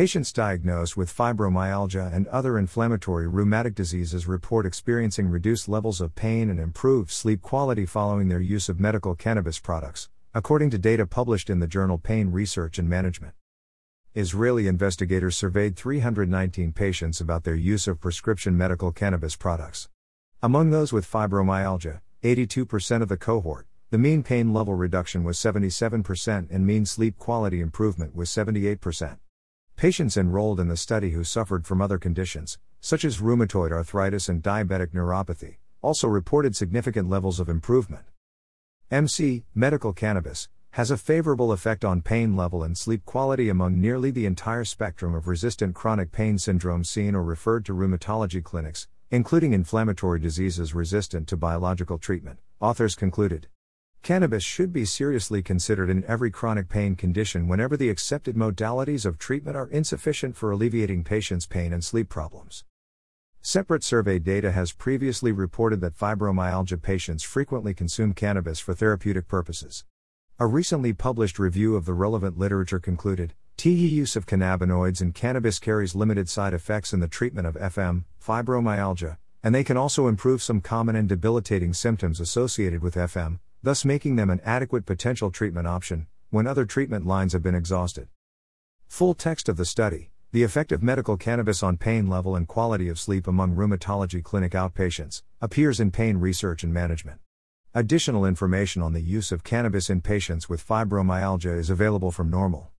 Patients diagnosed with fibromyalgia and other inflammatory rheumatic diseases report experiencing reduced levels of pain and improved sleep quality following their use of medical cannabis products, according to data published in the journal Pain Research and Management. Israeli investigators surveyed 319 patients about their use of prescription medical cannabis products. Among those with fibromyalgia, 82% of the cohort, the mean pain level reduction was 77% and mean sleep quality improvement was 78%. Patients enrolled in the study who suffered from other conditions, such as rheumatoid arthritis and diabetic neuropathy, also reported significant levels of improvement. MC, medical cannabis, has a favorable effect on pain level and sleep quality among nearly the entire spectrum of resistant chronic pain syndrome seen or referred to rheumatology clinics, including inflammatory diseases resistant to biological treatment, authors concluded. Cannabis should be seriously considered in every chronic pain condition whenever the accepted modalities of treatment are insufficient for alleviating patients' pain and sleep problems. Separate survey data has previously reported that fibromyalgia patients frequently consume cannabis for therapeutic purposes. A recently published review of the relevant literature concluded TE use of cannabinoids in cannabis carries limited side effects in the treatment of FM, fibromyalgia, and they can also improve some common and debilitating symptoms associated with FM, thus making them an adequate potential treatment option when other treatment lines have been exhausted. Full text of the study The effect of medical cannabis on pain level and quality of sleep among rheumatology clinic outpatients appears in Pain Research and Management. Additional information on the use of cannabis in patients with fibromyalgia is available from NORML.